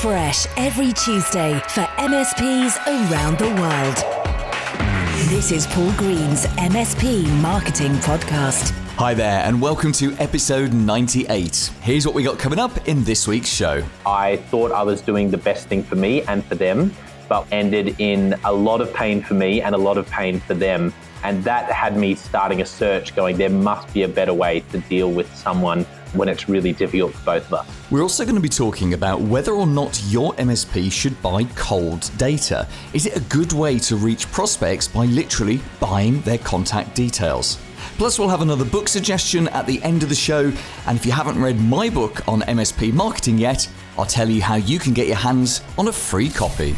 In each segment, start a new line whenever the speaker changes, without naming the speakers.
fresh every Tuesday for MSPs around the world. This is Paul Green's MSP Marketing Podcast.
Hi there, and welcome to episode 98. Here's what we got coming up in this week's show.
I thought I was doing the best thing for me and for them, but ended in a lot of pain for me and a lot of pain for them. And that had me starting a search going, there must be a better way to deal with someone when it's really difficult for both of us.
We're also going to be talking about whether or not your MSP should buy cold data. Is it a good way to reach prospects by literally buying their contact details? Plus, we'll have another book suggestion at the end of the show. And if you haven't read my book on MSP marketing yet, I'll tell you how you can get your hands on a free copy.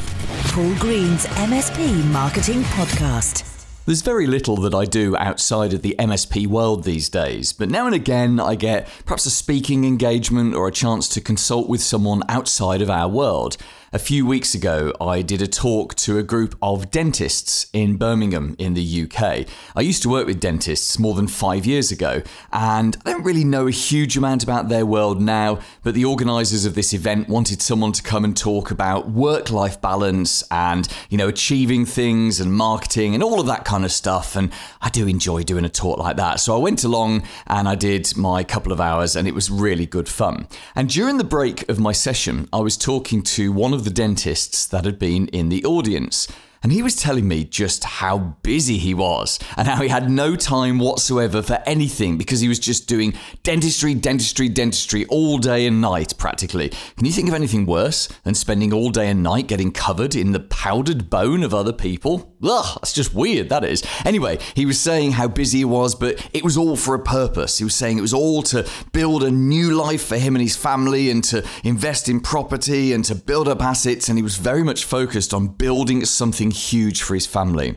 Paul Green's MSP Marketing Podcast.
There's very little that I do outside of the MSP world these days, but now and again I get perhaps a speaking engagement or a chance to consult with someone outside of our world. A few weeks ago, I did a talk to a group of dentists in Birmingham in the UK. I used to work with dentists more than five years ago, and I don't really know a huge amount about their world now, but the organisers of this event wanted someone to come and talk about work life balance and, you know, achieving things and marketing and all of that kind of stuff. And I do enjoy doing a talk like that. So I went along and I did my couple of hours, and it was really good fun. And during the break of my session, I was talking to one of the dentists that had been in the audience and he was telling me just how busy he was and how he had no time whatsoever for anything because he was just doing dentistry, dentistry, dentistry all day and night practically. Can you think of anything worse than spending all day and night getting covered in the powdered bone of other people? Ugh, that's just weird, that is. Anyway, he was saying how busy he was, but it was all for a purpose. He was saying it was all to build a new life for him and his family and to invest in property and to build up assets, and he was very much focused on building something huge for his family.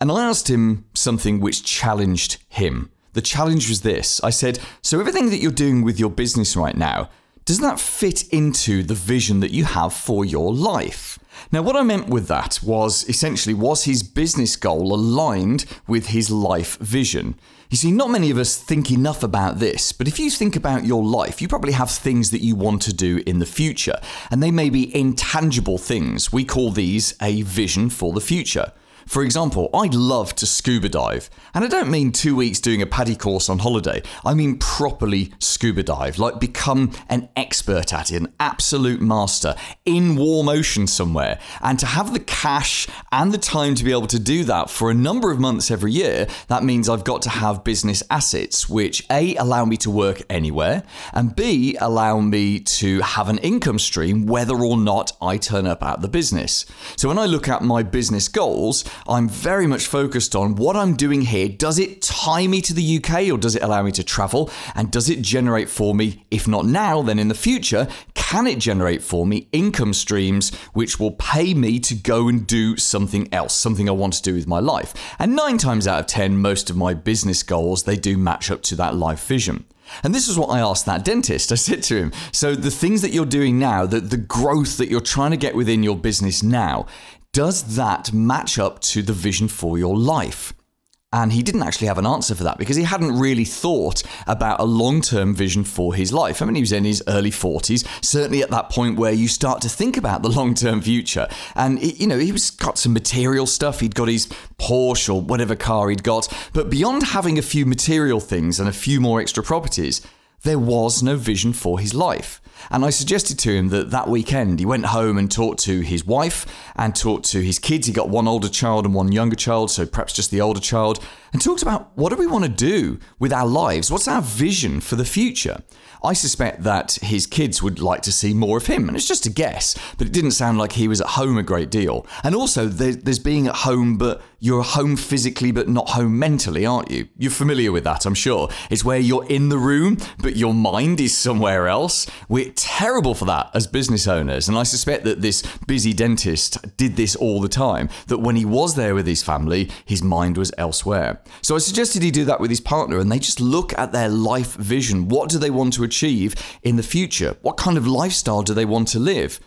And I asked him something which challenged him. The challenge was this I said, So, everything that you're doing with your business right now, does that fit into the vision that you have for your life? Now, what I meant with that was essentially, was his business goal aligned with his life vision? You see, not many of us think enough about this, but if you think about your life, you probably have things that you want to do in the future, and they may be intangible things. We call these a vision for the future. For example, I'd love to scuba dive. And I don't mean two weeks doing a PADI course on holiday. I mean properly scuba dive, like become an expert at it, an absolute master in warm ocean somewhere. And to have the cash and the time to be able to do that for a number of months every year, that means I've got to have business assets, which A, allow me to work anywhere, and B, allow me to have an income stream whether or not I turn up at the business. So when I look at my business goals, I'm very much focused on what I'm doing here. Does it tie me to the UK or does it allow me to travel? And does it generate for me, if not now, then in the future, can it generate for me income streams which will pay me to go and do something else, something I want to do with my life? And nine times out of 10, most of my business goals, they do match up to that life vision. And this is what I asked that dentist. I said to him, So, the things that you're doing now, the, the growth that you're trying to get within your business now, does that match up to the vision for your life? And he didn't actually have an answer for that because he hadn't really thought about a long term vision for his life. I mean, he was in his early 40s, certainly at that point where you start to think about the long term future. And, you know, he was got some material stuff. He'd got his Porsche or whatever car he'd got. But beyond having a few material things and a few more extra properties, there was no vision for his life. And I suggested to him that that weekend he went home and talked to his wife and talked to his kids. He got one older child and one younger child, so perhaps just the older child, and talked about what do we want to do with our lives? What's our vision for the future? I suspect that his kids would like to see more of him, and it's just a guess, but it didn't sound like he was at home a great deal. And also, there's being at home, but you're home physically, but not home mentally, aren't you? You're familiar with that, I'm sure. It's where you're in the room, but your mind is somewhere else. We're terrible for that as business owners, and I suspect that this busy dentist did this all the time, that when he was there with his family, his mind was elsewhere. So I suggested he do that with his partner, and they just look at their life vision. What do they want to achieve in the future? What kind of lifestyle do they want to live?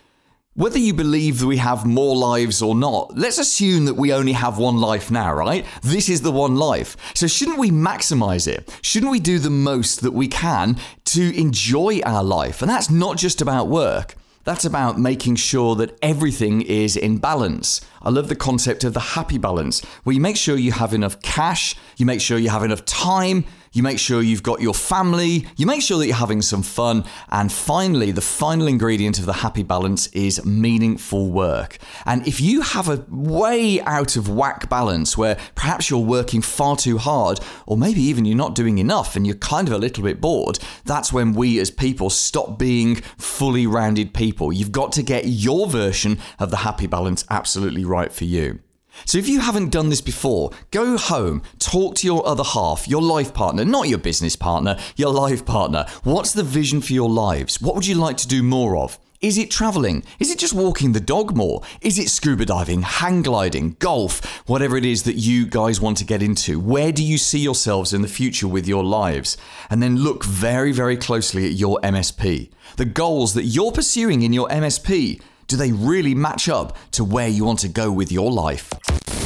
Whether you believe that we have more lives or not, let's assume that we only have one life now, right? This is the one life. So shouldn't we maximize it? Shouldn't we do the most that we can to enjoy our life? And that's not just about work. That's about making sure that everything is in balance. I love the concept of the happy balance, where you make sure you have enough cash, you make sure you have enough time, you make sure you've got your family, you make sure that you're having some fun, and finally, the final ingredient of the happy balance is meaningful work. And if you have a way out of whack balance where perhaps you're working far too hard, or maybe even you're not doing enough and you're kind of a little bit bored, that's when we as people stop being fully rounded people. You've got to get your version of the happy balance absolutely right for you. So if you haven't done this before, go home, talk to your other half, your life partner, not your business partner, your life partner. What's the vision for your lives? What would you like to do more of? Is it traveling? Is it just walking the dog more? Is it scuba diving, hang gliding, golf, whatever it is that you guys want to get into? Where do you see yourselves in the future with your lives? And then look very, very closely at your MSP. The goals that you're pursuing in your MSP do they really match up to where you want to go with your life?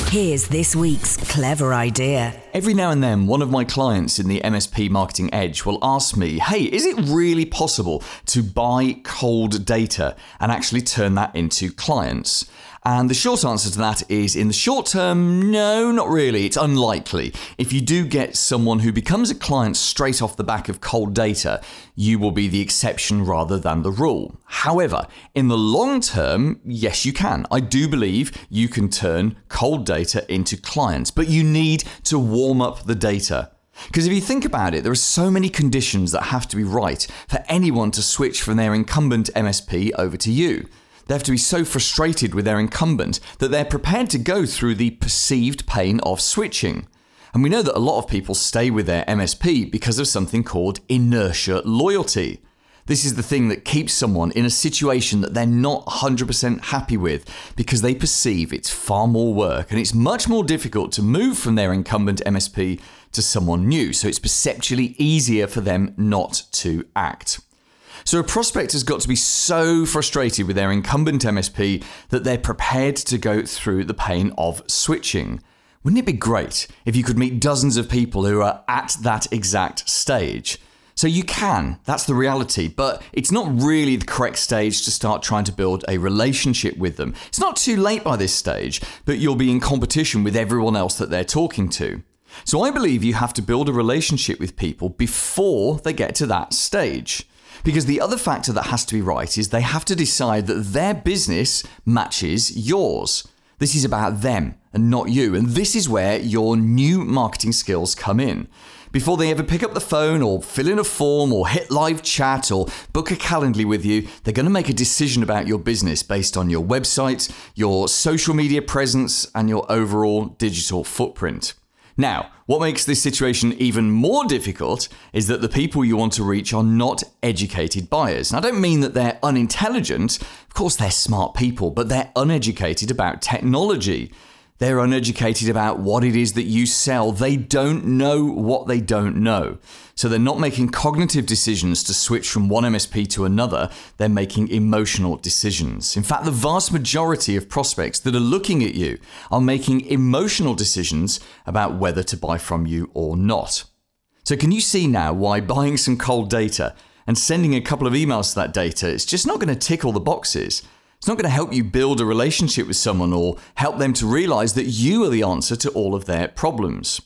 Here's this week's clever idea.
Every now and then, one of my clients in the MSP Marketing Edge will ask me, hey, is it really possible to buy cold data and actually turn that into clients? And the short answer to that is in the short term, no, not really. It's unlikely. If you do get someone who becomes a client straight off the back of cold data, you will be the exception rather than the rule. However, in the long term, yes, you can. I do believe you can turn cold data into clients, but you need to warm up the data. Because if you think about it, there are so many conditions that have to be right for anyone to switch from their incumbent MSP over to you. They have to be so frustrated with their incumbent that they're prepared to go through the perceived pain of switching. And we know that a lot of people stay with their MSP because of something called inertia loyalty. This is the thing that keeps someone in a situation that they're not 100% happy with because they perceive it's far more work and it's much more difficult to move from their incumbent MSP to someone new. So it's perceptually easier for them not to act. So a prospect has got to be so frustrated with their incumbent MSP that they're prepared to go through the pain of switching. Wouldn't it be great if you could meet dozens of people who are at that exact stage? So you can, that's the reality, but it's not really the correct stage to start trying to build a relationship with them. It's not too late by this stage, but you'll be in competition with everyone else that they're talking to. So I believe you have to build a relationship with people before they get to that stage. Because the other factor that has to be right is they have to decide that their business matches yours. This is about them and not you. And this is where your new marketing skills come in. Before they ever pick up the phone or fill in a form or hit live chat or book a Calendly with you, they're going to make a decision about your business based on your website, your social media presence, and your overall digital footprint. Now, what makes this situation even more difficult is that the people you want to reach are not educated buyers. And I don't mean that they're unintelligent, of course, they're smart people, but they're uneducated about technology. They're uneducated about what it is that you sell. They don't know what they don't know. So they're not making cognitive decisions to switch from one MSP to another. They're making emotional decisions. In fact, the vast majority of prospects that are looking at you are making emotional decisions about whether to buy from you or not. So can you see now why buying some cold data and sending a couple of emails to that data is just not going to tick all the boxes? It's not going to help you build a relationship with someone or help them to realize that you are the answer to all of their problems.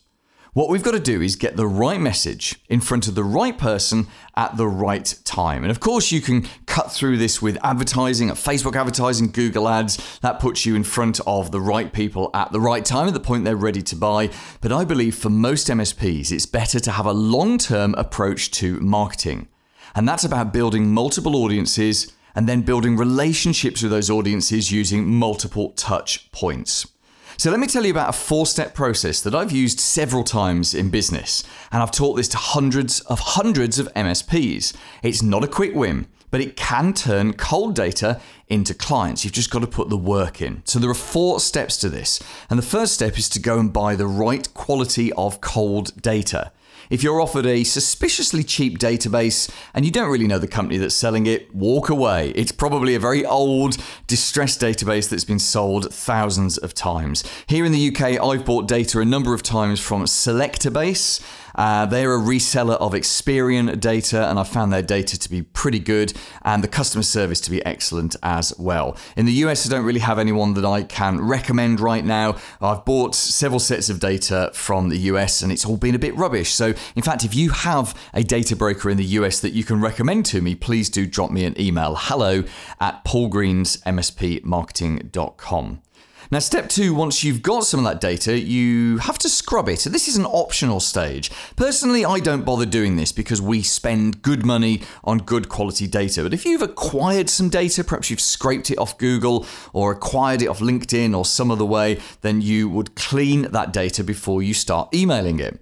What we've got to do is get the right message in front of the right person at the right time. And of course, you can cut through this with advertising, Facebook advertising, Google ads. That puts you in front of the right people at the right time, at the point they're ready to buy. But I believe for most MSPs, it's better to have a long term approach to marketing. And that's about building multiple audiences and then building relationships with those audiences using multiple touch points. So, let me tell you about a four step process that I've used several times in business, and I've taught this to hundreds of hundreds of MSPs. It's not a quick win, but it can turn cold data into clients. You've just got to put the work in. So, there are four steps to this, and the first step is to go and buy the right quality of cold data. If you're offered a suspiciously cheap database and you don't really know the company that's selling it, walk away. It's probably a very old, distressed database that's been sold thousands of times. Here in the UK, I've bought data a number of times from Selectabase. Uh, they're a reseller of Experian data, and I found their data to be pretty good and the customer service to be excellent as well. In the US, I don't really have anyone that I can recommend right now. I've bought several sets of data from the US and it's all been a bit rubbish. So, in fact, if you have a data broker in the US that you can recommend to me, please do drop me an email hello at paulgreensmspmarketing.com. Now, step two, once you've got some of that data, you have to scrub it. This is an optional stage. Personally, I don't bother doing this because we spend good money on good quality data. But if you've acquired some data, perhaps you've scraped it off Google or acquired it off LinkedIn or some other way, then you would clean that data before you start emailing it.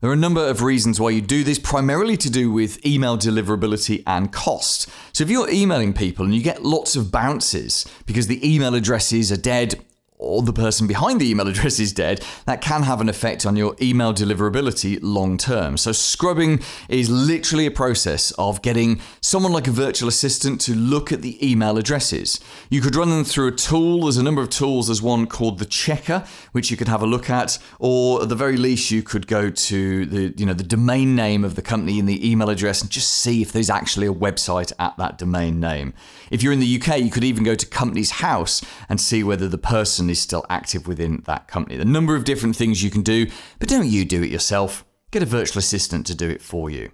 There are a number of reasons why you do this, primarily to do with email deliverability and cost. So, if you're emailing people and you get lots of bounces because the email addresses are dead or the person behind the email address is dead, that can have an effect on your email deliverability long term. So, scrubbing is literally a process of getting someone like a virtual assistant to look at the email addresses. You could run them through a tool, there's a number of tools, there's one called the Checker, which you could have a look at, or at the very least, you could go to the, you know, the domain name of the company and the email address and just see if there's actually a website at that domain name. If you're in the UK, you could even go to Companies House and see whether the person is still active within that company. The number of different things you can do, but don't you do it yourself. Get a virtual assistant to do it for you.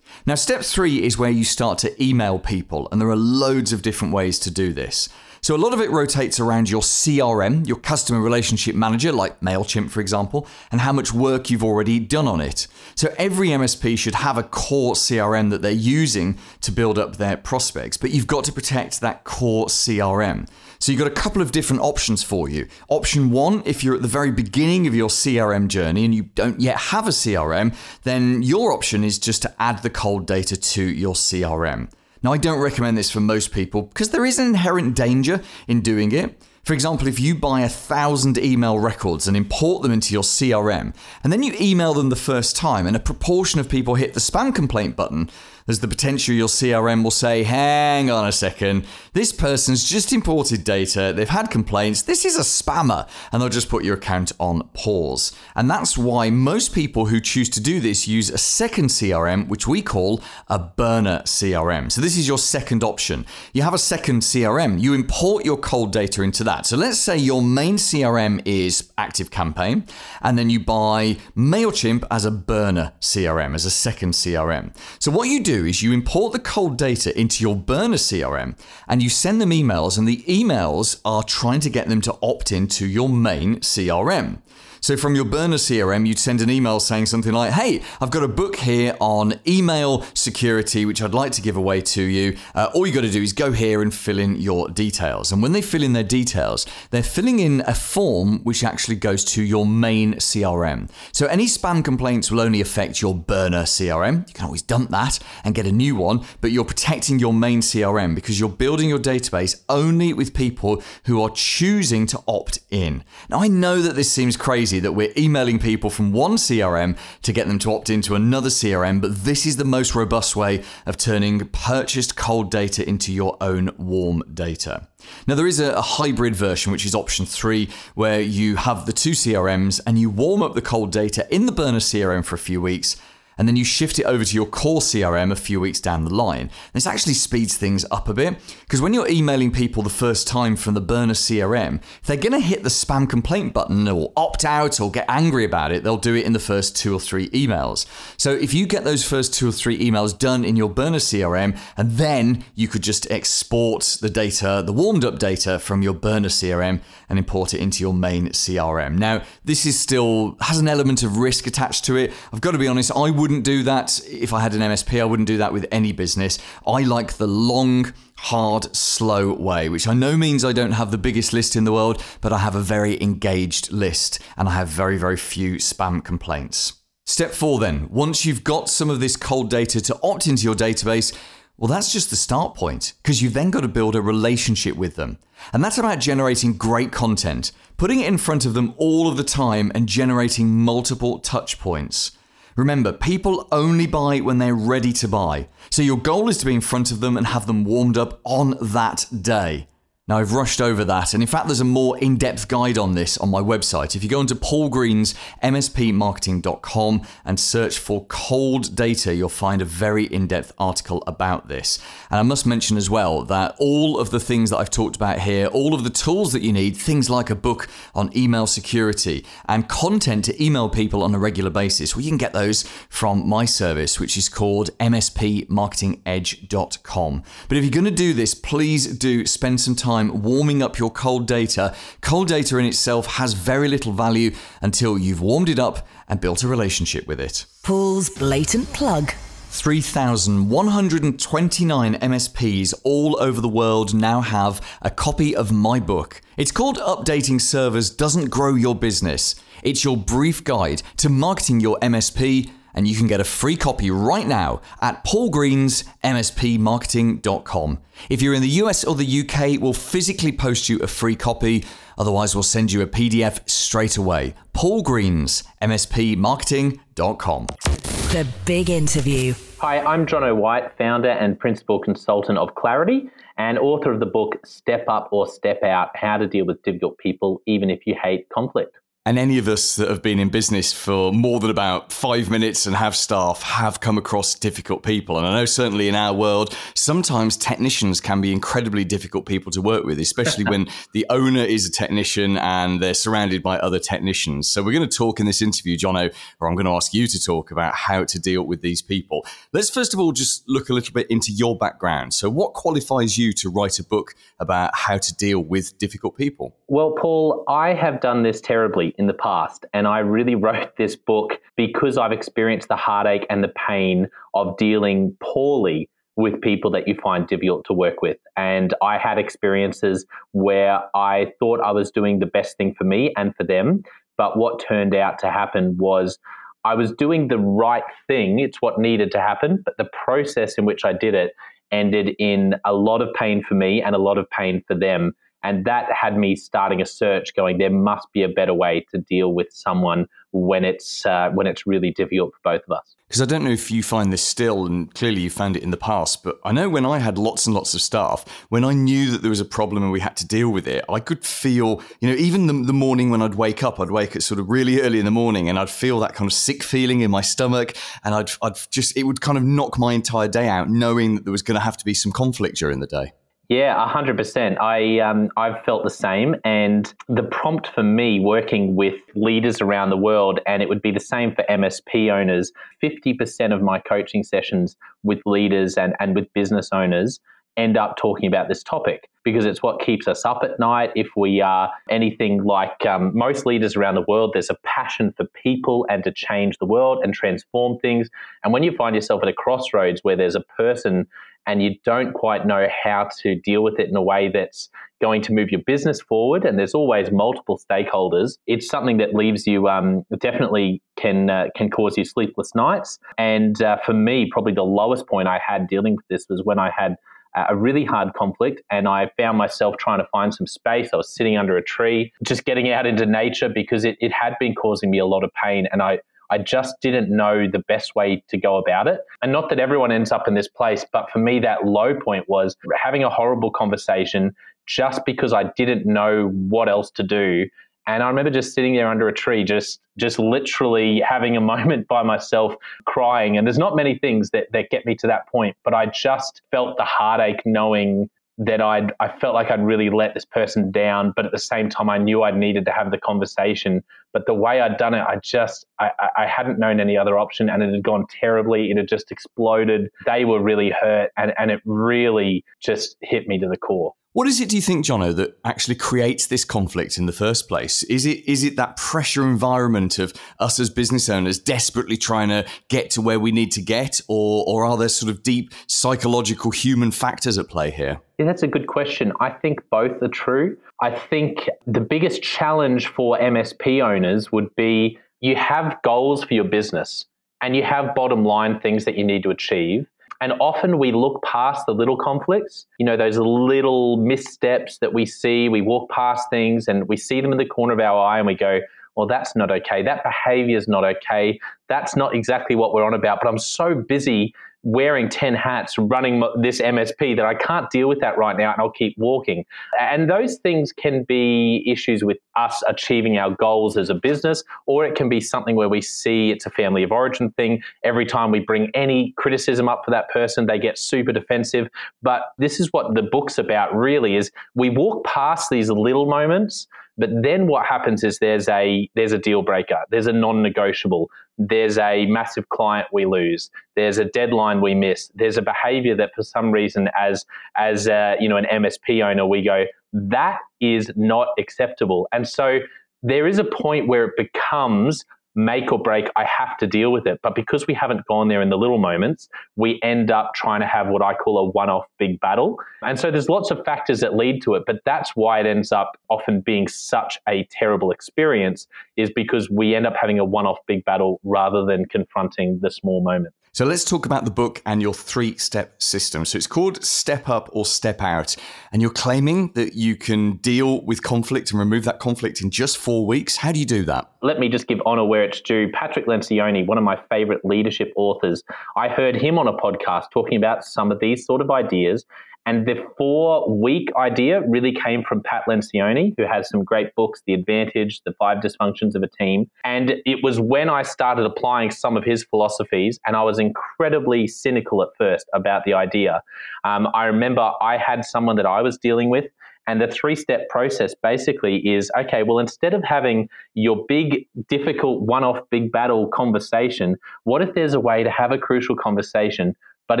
Now, step three is where you start to email people, and there are loads of different ways to do this. So, a lot of it rotates around your CRM, your customer relationship manager, like MailChimp, for example, and how much work you've already done on it. So, every MSP should have a core CRM that they're using to build up their prospects, but you've got to protect that core CRM. So you've got a couple of different options for you. Option one, if you're at the very beginning of your CRM journey and you don't yet have a CRM, then your option is just to add the cold data to your CRM. Now, I don't recommend this for most people because there is an inherent danger in doing it. For example, if you buy a thousand email records and import them into your CRM, and then you email them the first time, and a proportion of people hit the spam complaint button, there's the potential your CRM will say, hang on a second, this person's just imported data, they've had complaints, this is a spammer, and they'll just put your account on pause. And that's why most people who choose to do this use a second CRM, which we call a burner CRM. So this is your second option. You have a second CRM, you import your cold data into that. So let's say your main CRM is ActiveCampaign, and then you buy MailChimp as a burner CRM, as a second CRM. So what you do do is you import the cold data into your burner CRM and you send them emails, and the emails are trying to get them to opt into your main CRM. So from your burner CRM, you'd send an email saying something like, Hey, I've got a book here on email security, which I'd like to give away to you. Uh, all you got to do is go here and fill in your details. And when they fill in their details, they're filling in a form which actually goes to your main CRM. So any spam complaints will only affect your burner CRM. You can always dump that and get a new one, but you're protecting your main CRM because you're building your database only with people who are choosing to opt in. Now, I know that this seems crazy crazy that we're emailing people from one CRM to get them to opt into another CRM, but this is the most robust way of turning purchased cold data into your own warm data. Now, there is a, a, hybrid version, which is option three, where you have the two CRMs and you warm up the cold data in the burner CRM for a few weeks and then you shift it over to your core CRM a few weeks down the line. This actually speeds things up a bit because when you're emailing people the first time from the burner CRM, they're going to hit the spam complaint button or opt out or get angry about it, they'll do it in the first two or three emails. So if you get those first two or three emails done in your burner CRM, and then you could just export the data, the warmed up data from your burner CRM and import it into your main CRM. Now, this is still has an element of risk attached to it. I've got to be honest, I would wouldn't do that if I had an MSP. I wouldn't do that with any business. I like the long, hard, slow way, which I know means I don't have the biggest list in the world, but I have a very engaged list and I have very, very few spam complaints. Step four then, once you've got some of this cold data to opt into your database, well, that's just the start point because you've then got to build a relationship with them. And that's about generating great content, putting it in front of them all of the time and generating multiple touch points. Remember, people only buy when they're ready to buy. So your goal is to be in front of them and have them warmed up on that day. Now, I've rushed over that, and in fact, there's a more in depth guide on this on my website. If you go into Paul Green's MSPmarketing.com and search for cold data, you'll find a very in depth article about this. And I must mention as well that all of the things that I've talked about here, all of the tools that you need, things like a book on email security and content to email people on a regular basis, well, you can get those from my service, which is called MSPMarketingEdge.com. But if you're going to do this, please do spend some time time warming up your cold data, cold data in itself has very little value until you've warmed it up and built a relationship with it.
Paul's blatant plug.
3,129 MSPs all over the world now have a copy of my book. It's called Updating Servers Doesn't Grow Your Business. It's your brief guide to marketing your MSP and you can get a free copy right now at paulgreensmspmarketing.com. If you're in the US or the UK, we'll physically post you a free copy. Otherwise, we'll send you a PDF straight away. paulgreensmspmarketing.com.
The big interview.
Hi, I'm Jono White, founder and principal consultant of Clarity and author of the book Step Up or Step Out How to Deal with Difficult People, Even If You Hate Conflict.
And any of us that have been in business for more than about five minutes and have staff have come across difficult people. And I know certainly in our world, sometimes technicians can be incredibly difficult people to work with, especially when the owner is a technician and they're surrounded by other technicians. So we're going to talk in this interview, Jono, or I'm going to ask you to talk about how to deal with these people. Let's first of all just look a little bit into your background. So what qualifies you to write a book about how to deal with difficult people?
Well, Paul, I have done this terribly in the past. And I really wrote this book because I've experienced the heartache and the pain of dealing poorly with people that you find difficult to work with. And I had experiences where I thought I was doing the best thing for me and for them. But what turned out to happen was I was doing the right thing. It's what needed to happen. But the process in which I did it ended in a lot of pain for me and a lot of pain for them. And that had me starting a search going, there must be a better way to deal with someone when it's, uh, when it's really difficult for both of us.
Because I don't know if you find this still, and clearly you found it in the past, but I know when I had lots and lots of staff, when I knew that there was a problem and we had to deal with it, I could feel, you know, even the, the morning when I'd wake up, I'd wake up sort of really early in the morning and I'd feel that kind of sick feeling in my stomach. And I'd, I'd just, it would kind of knock my entire day out knowing that there was going to have to be some conflict during the day.
Yeah, hundred percent. I um, I've felt the same, and the prompt for me working with leaders around the world, and it would be the same for MSP owners. Fifty percent of my coaching sessions with leaders and and with business owners end up talking about this topic because it's what keeps us up at night. If we are anything like um, most leaders around the world, there's a passion for people and to change the world and transform things. And when you find yourself at a crossroads where there's a person and you don't quite know how to deal with it in a way that's going to move your business forward, and there's always multiple stakeholders, it's something that leaves you um, definitely can uh, can cause you sleepless nights. And uh, for me, probably the lowest point I had dealing with this was when I had a really hard conflict and I found myself trying to find some space. I was sitting under a tree, just getting out into nature because it, it had been causing me a lot of pain. And I, I just didn't know the best way to go about it. And not that everyone ends up in this place, but for me, that low point was having a horrible conversation just because I didn't know what else to do. And I remember just sitting there under a tree, just just literally having a moment by myself crying. And there's not many things that, that get me to that point, but I just felt the heartache knowing that I'd I felt like I'd really let this person down, but at the same time I knew I needed to have the conversation. But the way I'd done it, I just I, I hadn't known any other option and it had gone terribly. It had just exploded. They were really hurt and, and it really just hit me to the core.
What is it, do you think, Jono, that actually creates this conflict in the first place? Is it is it that pressure environment of us as business owners desperately trying to get to where we need to get, or or are there sort of deep psychological human factors at play here?
Yeah, that's a good question. I think both are true. I think the biggest challenge for MSP owners would be you have goals for your business and you have bottom line things that you need to achieve. And often we look past the little conflicts, you know, those little missteps that we see. We walk past things and we see them in the corner of our eye and we go, well, that's not okay. That behavior is not okay. that's not exactly what we're on about. But I'm so busy wearing 10 hats, running this MSP that I can't deal with that right now and I'll keep walking. And those things can be issues with us achieving our goals as a business, or it can be something where we see it's a family of origin thing. Every time we bring any criticism up for that person, they get super defensive. But this is what the book's about really is we walk past these little moments but then what happens is there's a there's a deal breaker, there's a non-negotiable, there's a massive client we lose, there's a deadline we miss, there's a behavior that for some reason as as a, you know an MSP owner we go that is not acceptable, and so there is a point where it becomes make or break, I have to deal with it. But because we haven't gone there in the little moments, we end up trying to have what I call a one off big battle. And so there's lots of factors that lead to it, but that's why it ends up often being such a terrible experience, is because we end up having a one off big battle rather than confronting the small moments.
So let's talk about the book and your three step system. So it's called Step Up or Step Out. And you're claiming that you can deal with conflict and remove that conflict in just four weeks. How do you do that?
Let me just give honor where it's due. Patrick Lencioni, one of my favorite leadership authors, I heard him on a podcast talking about some of these sort of ideas. And the four week idea really came from Pat Lencioni, who has some great books, The Advantage, The Five Dysfunctions of a Team. And it was when I started applying some of his philosophies, and I was incredibly cynical at first about the idea. Um, I remember I had someone that I was dealing with. And the three step process basically is okay, well, instead of having your big, difficult, one off big battle conversation, what if there's a way to have a crucial conversation but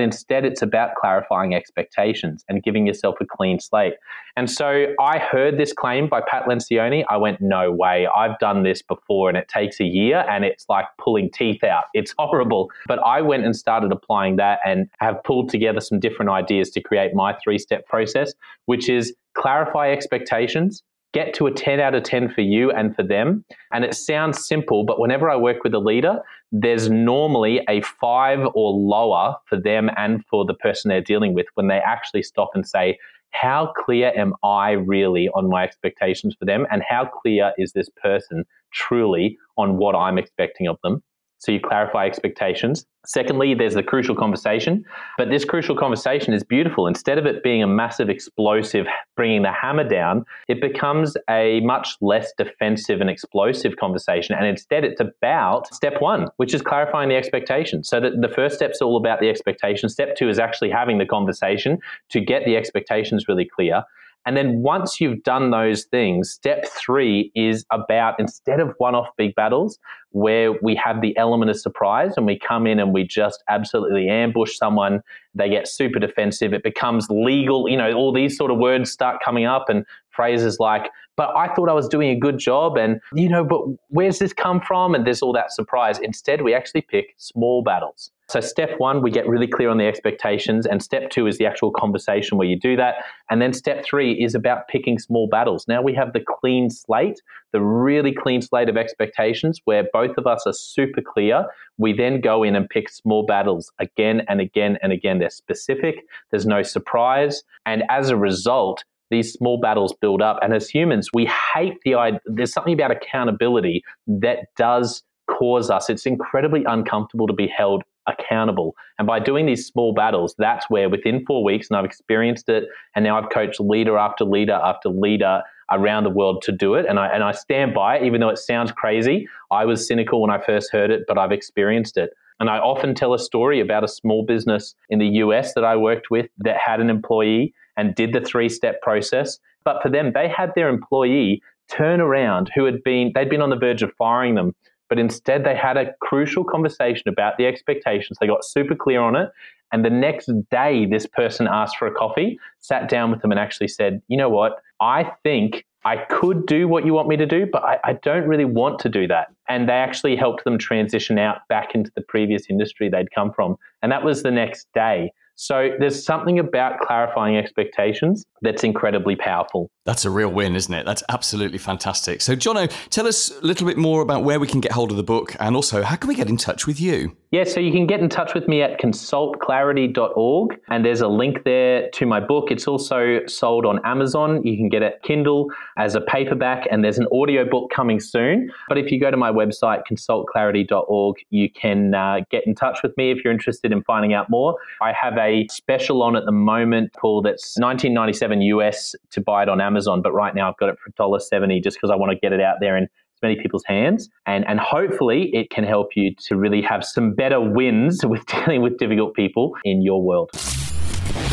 instead it's about clarifying expectations and giving yourself a clean slate. And so I heard this claim by Pat Lencioni. I went, no way. I've done this before and it takes a year and it's like pulling teeth out. It's horrible. But I went and started applying that and have pulled together some different ideas to create my three step process, which is clarify expectations, get to a 10 out of 10 for you and for them. And it sounds simple, but whenever I work with a leader, there's normally a five or lower for them and for the person they're dealing with when they actually stop and say, how clear am I really on my expectations for them? And how clear is this person truly on what I'm expecting of them? So you clarify expectations. Secondly, there's the crucial conversation. But this crucial conversation is beautiful. Instead of it being a massive explosive, bringing the hammer down, it becomes a much less defensive and explosive conversation. And instead, it's about step one, which is clarifying the expectations. So that the first step's all about the expectation. Step two is actually having the conversation to get the expectations really clear. And then once you've done those things, step three is about instead of one off big battles where we have the element of surprise and we come in and we just absolutely ambush someone, they get super defensive, it becomes legal, you know, all these sort of words start coming up and phrases like, but I thought I was doing a good job and, you know, but where's this come from? And there's all that surprise. Instead, we actually pick small battles. So, step one, we get really clear on the expectations. And step two is the actual conversation where you do that. And then step three is about picking small battles. Now we have the clean slate, the really clean slate of expectations where both of us are super clear. We then go in and pick small battles again and again and again. They're specific, there's no surprise. And as a result, these small battles build up. And as humans, we hate the idea. There's something about accountability that does cause us, it's incredibly uncomfortable to be held accountable. And by doing these small battles, that's where within four weeks, and I've experienced it, and now I've coached leader after leader after leader around the world to do it. And I, and I stand by it, even though it sounds crazy. I was cynical when I first heard it, but I've experienced it. And I often tell a story about a small business in the US that I worked with that had an employee and did the three step process. But for them, they had their employee turn around who had been, they'd been on the verge of firing them but instead they had a crucial conversation about the expectations. They got super clear on it. And the next day, this person asked for a coffee, sat down with them, and actually said, You know what? I think I could do what you want me to do, but I, I, don't really want to do that. And they actually helped them transition out back into the previous industry they'd come from. And that was the next day. So there's something about clarifying expectations that's incredibly powerful.
That's a real win, isn't it? That's absolutely fantastic. So, Jono, tell us a little bit more about where we can get hold of the book and also how can we get in touch with you?
Yeah, so you can get in touch with me at consultclarity.org, and there's a link there to my book. It's also sold on Amazon. You can get it Kindle as a paperback, and there's an audio book coming soon. But if you go to my website, consultclarity.org, you can uh, get in touch with me if you're interested in finding out more. I have a special on at the moment, Paul, that's 1997 US to buy it on Amazon, but right now I've got it for $1.70 just because I want to get it out there and many people's hands. And, and hopefully it can help you to really have some better wins with dealing with difficult people in your world.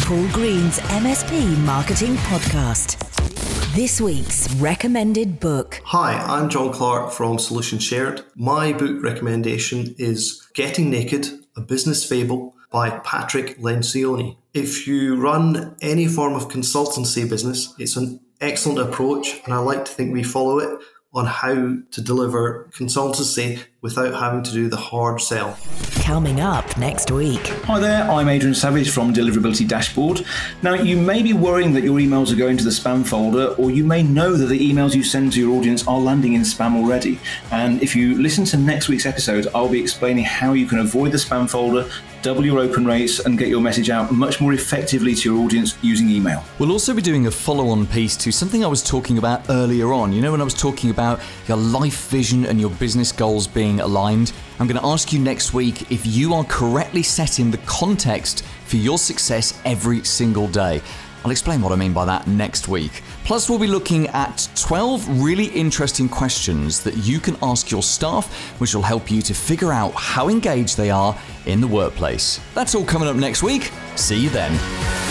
Paul Green's MSP Marketing Podcast. This week's recommended book.
Hi, I'm John Clark from Solution Shared. My book recommendation is Getting Naked, a Business Fable by Patrick Lencioni. If you run any form of consultancy business, it's an excellent approach, and I like to think we follow it on how to deliver consultancy without having to do the hard sell.
Coming up next week.
Hi there, I'm Adrian Savage from Deliverability Dashboard. Now, you may be worrying that your emails are going to the spam folder, or you may know that the emails you send to your audience are landing in spam already. And if you listen to next week's episode, I'll be explaining how you can avoid the spam folder, double your open rates, and get your message out much more effectively to your audience using email.
We'll also be doing a follow on piece to something I was talking about earlier on. You know, when I was talking about your life vision and your business goals being aligned. I'm going to ask you next week if you are correctly setting the context for your success every single day. I'll explain what I mean by that next week. Plus, we'll be looking at 12 really interesting questions that you can ask your staff, which will help you to figure out how engaged they are in the workplace. That's all coming up next week. See you then.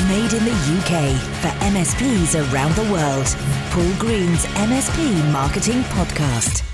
Made in the UK for MSPs around the world. Paul Green's MSP Marketing Podcast.